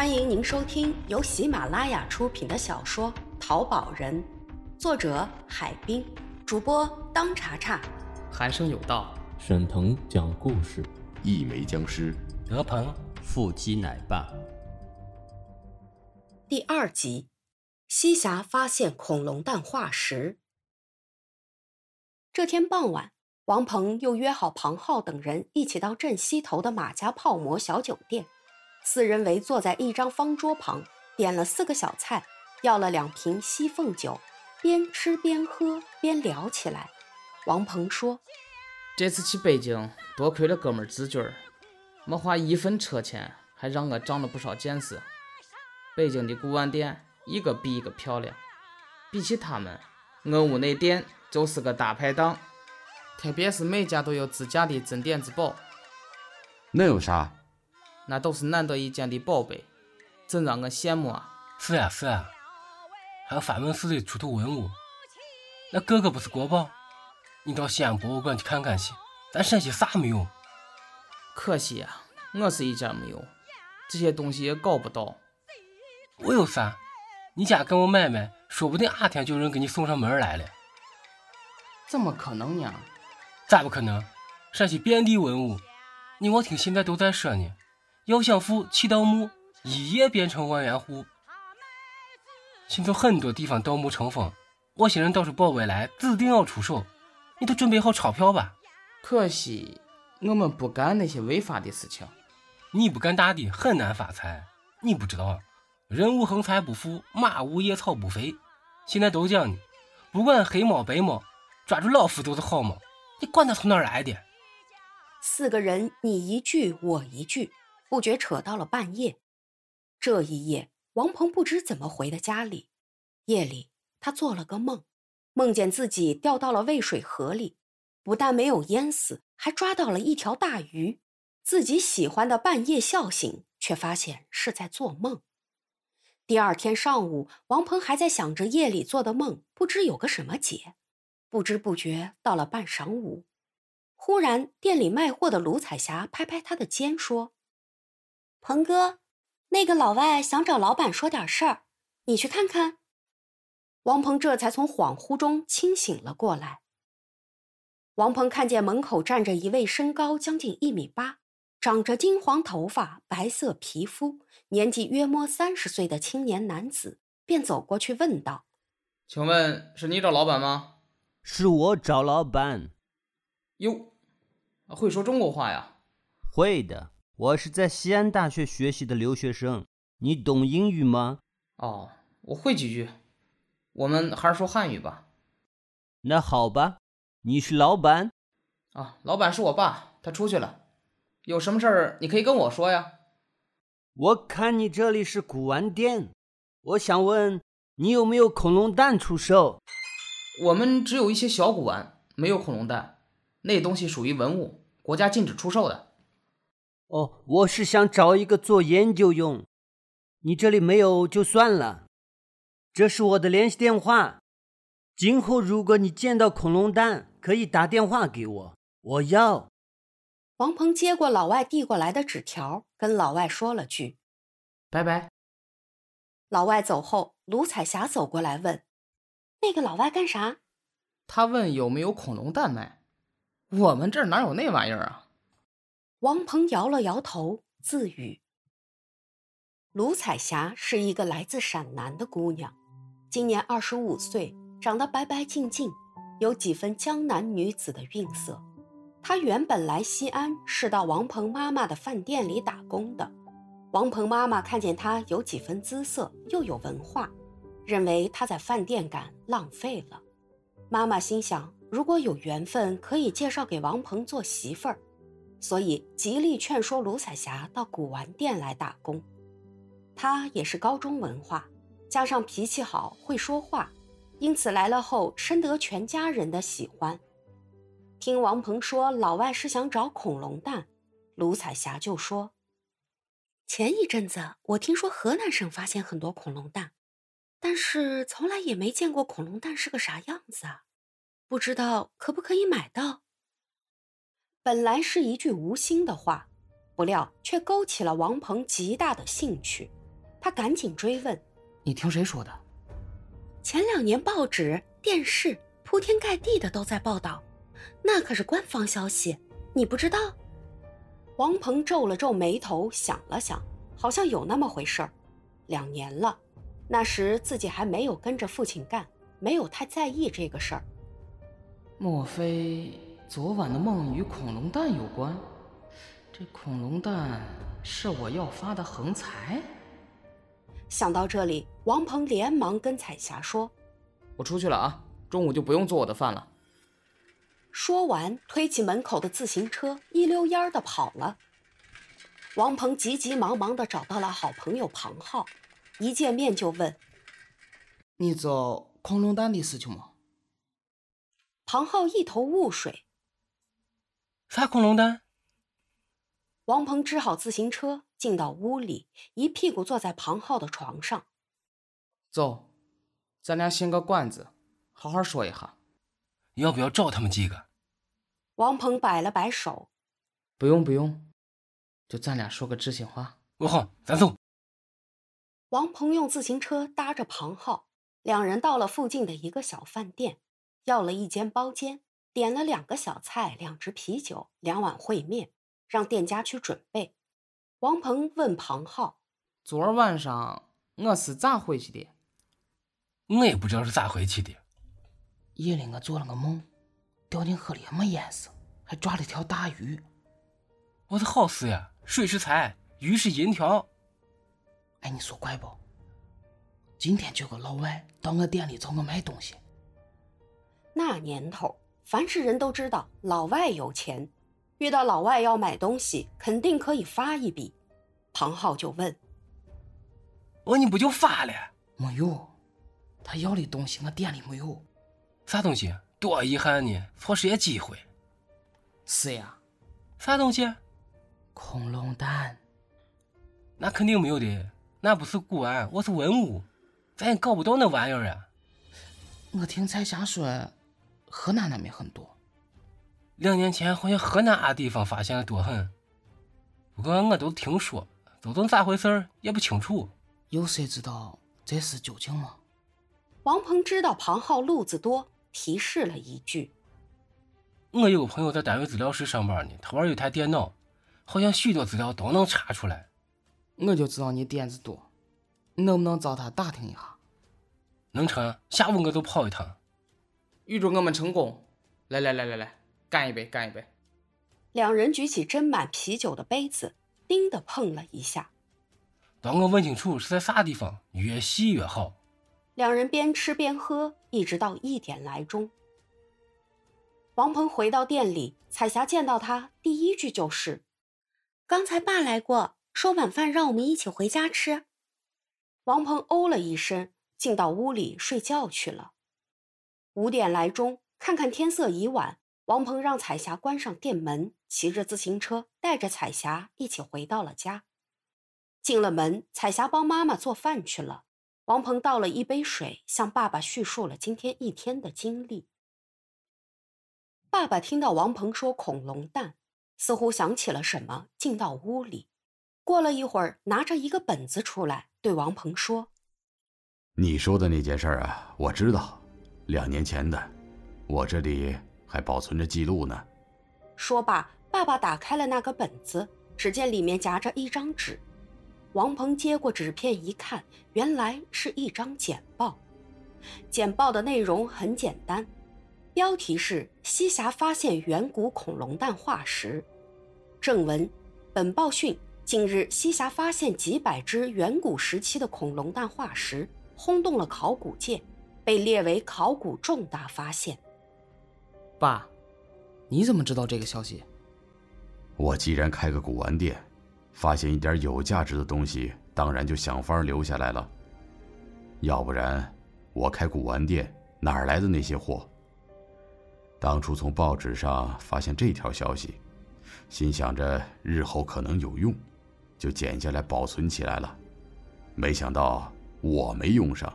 欢迎您收听由喜马拉雅出品的小说《淘宝人》，作者海滨，主播当查查。寒生有道，沈腾讲故事，一枚僵尸，德鹏腹肌奶爸。第二集，西峡发现恐龙蛋化石。这天傍晚，王鹏又约好庞浩等人一起到镇西头的马家泡馍小酒店。四人围坐在一张方桌旁，点了四个小菜，要了两瓶西凤酒，边吃边喝边聊起来。王鹏说：“这次去北京，多亏了哥们子军儿，没花一分车钱，还让我长了不少见识。北京的古玩店一个比一个漂亮，比起他们，我屋那店就是个大排档，特别是每家都有自家的镇店之宝。那有啥？”那都是难得一见的宝贝，真让我羡慕啊！是呀是呀，还有法门寺的出土文物，那哥哥不是国宝。你到西安博物馆去看看去，咱陕西啥没有？可惜呀，我是一家没有，这些东西也搞不到。我有啥？你家跟我买卖，说不定哪天就有人给你送上门来了。怎么可能呢？咋不可能？陕西遍地文物，你我听现在都在说呢。要想富，去盗墓，一夜变成万元户。现在很多地方盗墓成风，我些人到时宝贝来，指定要出手。你都准备好钞票吧？可惜我们不干那些违法的事情。你不干大的，很难发财。你不知道，人无横财不富，马无夜草不肥。现在都讲呢，不管黑猫白猫，抓住老虎都是好猫。你管它从哪儿来的？四个人你一句我一句。不觉扯到了半夜，这一夜，王鹏不知怎么回的家里。夜里，他做了个梦，梦见自己掉到了渭水河里，不但没有淹死，还抓到了一条大鱼。自己喜欢的半夜笑醒，却发现是在做梦。第二天上午，王鹏还在想着夜里做的梦，不知有个什么解。不知不觉到了半晌午，忽然店里卖货的卢彩霞拍拍他的肩说。鹏哥，那个老外想找老板说点事儿，你去看看。王鹏这才从恍惚中清醒了过来。王鹏看见门口站着一位身高将近一米八、长着金黄头发、白色皮肤、年纪约摸三十岁的青年男子，便走过去问道：“请问是你找老板吗？”“是我找老板。”“哟，会说中国话呀？”“会的。”我是在西安大学学习的留学生，你懂英语吗？哦，我会几句。我们还是说汉语吧。那好吧，你是老板？啊，老板是我爸，他出去了。有什么事儿你可以跟我说呀。我看你这里是古玩店，我想问你有没有恐龙蛋出售？我们只有一些小古玩，没有恐龙蛋，那东西属于文物，国家禁止出售的。哦，我是想找一个做研究用，你这里没有就算了。这是我的联系电话，今后如果你见到恐龙蛋，可以打电话给我，我要。王鹏接过老外递过来的纸条，跟老外说了句：“拜拜。”老外走后，卢彩霞走过来问：“那个老外干啥？”他问有没有恐龙蛋卖。我们这儿哪有那玩意儿啊？王鹏摇了摇头，自语：“卢彩霞是一个来自陕南的姑娘，今年二十五岁，长得白白净净，有几分江南女子的韵色。她原本来西安是到王鹏妈妈的饭店里打工的。王鹏妈妈看见她有几分姿色，又有文化，认为她在饭店干浪费了。妈妈心想，如果有缘分，可以介绍给王鹏做媳妇儿。”所以极力劝说卢彩霞到古玩店来打工。她也是高中文化，加上脾气好，会说话，因此来了后深得全家人的喜欢。听王鹏说老外是想找恐龙蛋，卢彩霞就说：“前一阵子我听说河南省发现很多恐龙蛋，但是从来也没见过恐龙蛋是个啥样子啊，不知道可不可以买到。”本来是一句无心的话，不料却勾起了王鹏极大的兴趣。他赶紧追问：“你听谁说的？”前两年报纸、电视铺天盖地的都在报道，那可是官方消息，你不知道？王鹏皱了皱眉头，想了想，好像有那么回事儿。两年了，那时自己还没有跟着父亲干，没有太在意这个事儿。莫非昨晚的梦与恐龙蛋有关？这恐龙蛋是我要发的横财？想到这里，王鹏连忙跟彩霞说：“我出去了啊，中午就不用做我的饭了。”说完，推起门口的自行车，一溜烟儿的跑了。王鹏急急忙忙的找到了好朋友庞浩，一见面就问：“你知道恐龙蛋的事情吗？”庞浩一头雾水：“啥恐龙蛋？”王鹏支好自行车。进到屋里，一屁股坐在庞浩的床上。走，咱俩寻个馆子，好好说一下。要不要找他们几个？王鹏摆了摆手，不用不用，就咱俩说个知心话。我好，咱走。王鹏用自行车搭着庞浩，两人到了附近的一个小饭店，要了一间包间，点了两个小菜、两只啤酒、两碗烩面，让店家去准备。王鹏问庞浩：“昨儿晚上我是咋回去的？”我也不知道是咋回去的。夜里我做了个梦，掉进河里没淹死，还抓了条大鱼。我的好事呀，水是财，鱼是银条。哎，你说怪不？今天就个老外到我店里找我买东西。那年头，凡是人都知道老外有钱。遇到老外要买东西，肯定可以发一笔。庞浩就问：“我你不就发了？没有，他要的东西我店里没有。啥东西？多遗憾呢，错失机会。是呀，啥东西？恐龙蛋。那肯定没有的，那不是古玩，我是文物，咱也搞不到那玩意儿啊。我听彩霞说，河南那边很多。”两年前好像河南啊地方发现的多很，不过我都听说，究竟咋回事也不清楚。有谁知道这是究竟吗？王鹏知道庞浩路子多，提示了一句：“我有个朋友在单位资料室上班呢，他玩有台电脑，好像许多资料都能查出来。我就知道你点子多，能不能找他打听一下？能成，下午我就跑一趟。预祝我们成功！来来来来来。干一杯，干一杯！两人举起斟满啤酒的杯子，叮的碰了一下。等我问清楚是在啥地方，越细越好。两人边吃边喝，一直到一点来钟。王鹏回到店里，彩霞见到他，第一句就是：“刚才爸来过，说晚饭让我们一起回家吃。”王鹏哦了一声，进到屋里睡觉去了。五点来钟，看看天色已晚。王鹏让彩霞关上店门，骑着自行车带着彩霞一起回到了家。进了门，彩霞帮妈妈做饭去了。王鹏倒了一杯水，向爸爸叙述了今天一天的经历。爸爸听到王鹏说恐龙蛋，似乎想起了什么，进到屋里。过了一会儿，拿着一个本子出来，对王鹏说：“你说的那件事啊，我知道，两年前的，我这里。”还保存着记录呢。说罢，爸爸打开了那个本子，只见里面夹着一张纸。王鹏接过纸片一看，原来是一张简报。简报的内容很简单，标题是“西峡发现远古恐龙蛋化石”。正文：本报讯，近日西峡发现几百只远古时期的恐龙蛋化石，轰动了考古界，被列为考古重大发现。爸，你怎么知道这个消息？我既然开个古玩店，发现一点有价值的东西，当然就想法留下来了。要不然，我开古玩店哪儿来的那些货？当初从报纸上发现这条消息，心想着日后可能有用，就剪下来保存起来了。没想到我没用上，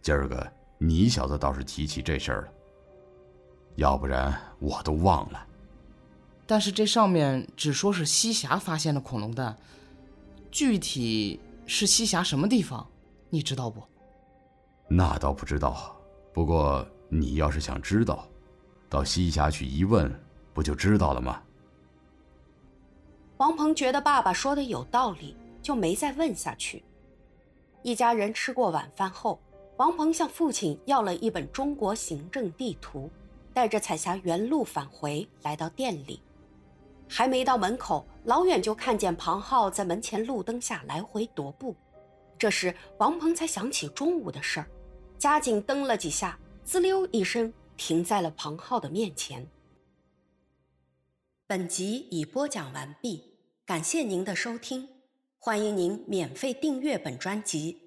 今儿个你小子倒是提起这事儿了。要不然我都忘了。但是这上面只说是西峡发现的恐龙蛋，具体是西峡什么地方？你知道不？那倒不知道。不过你要是想知道，到西峡去一问，不就知道了吗？王鹏觉得爸爸说的有道理，就没再问下去。一家人吃过晚饭后，王鹏向父亲要了一本中国行政地图，带着彩霞原路返回，来到店里。还没到门口，老远就看见庞浩在门前路灯下来回踱步。这时，王鹏才想起中午的事儿，加紧蹬了几下，滋溜一声停在了庞浩的面前。本集已播讲完毕，感谢您的收听，欢迎您免费订阅本专辑。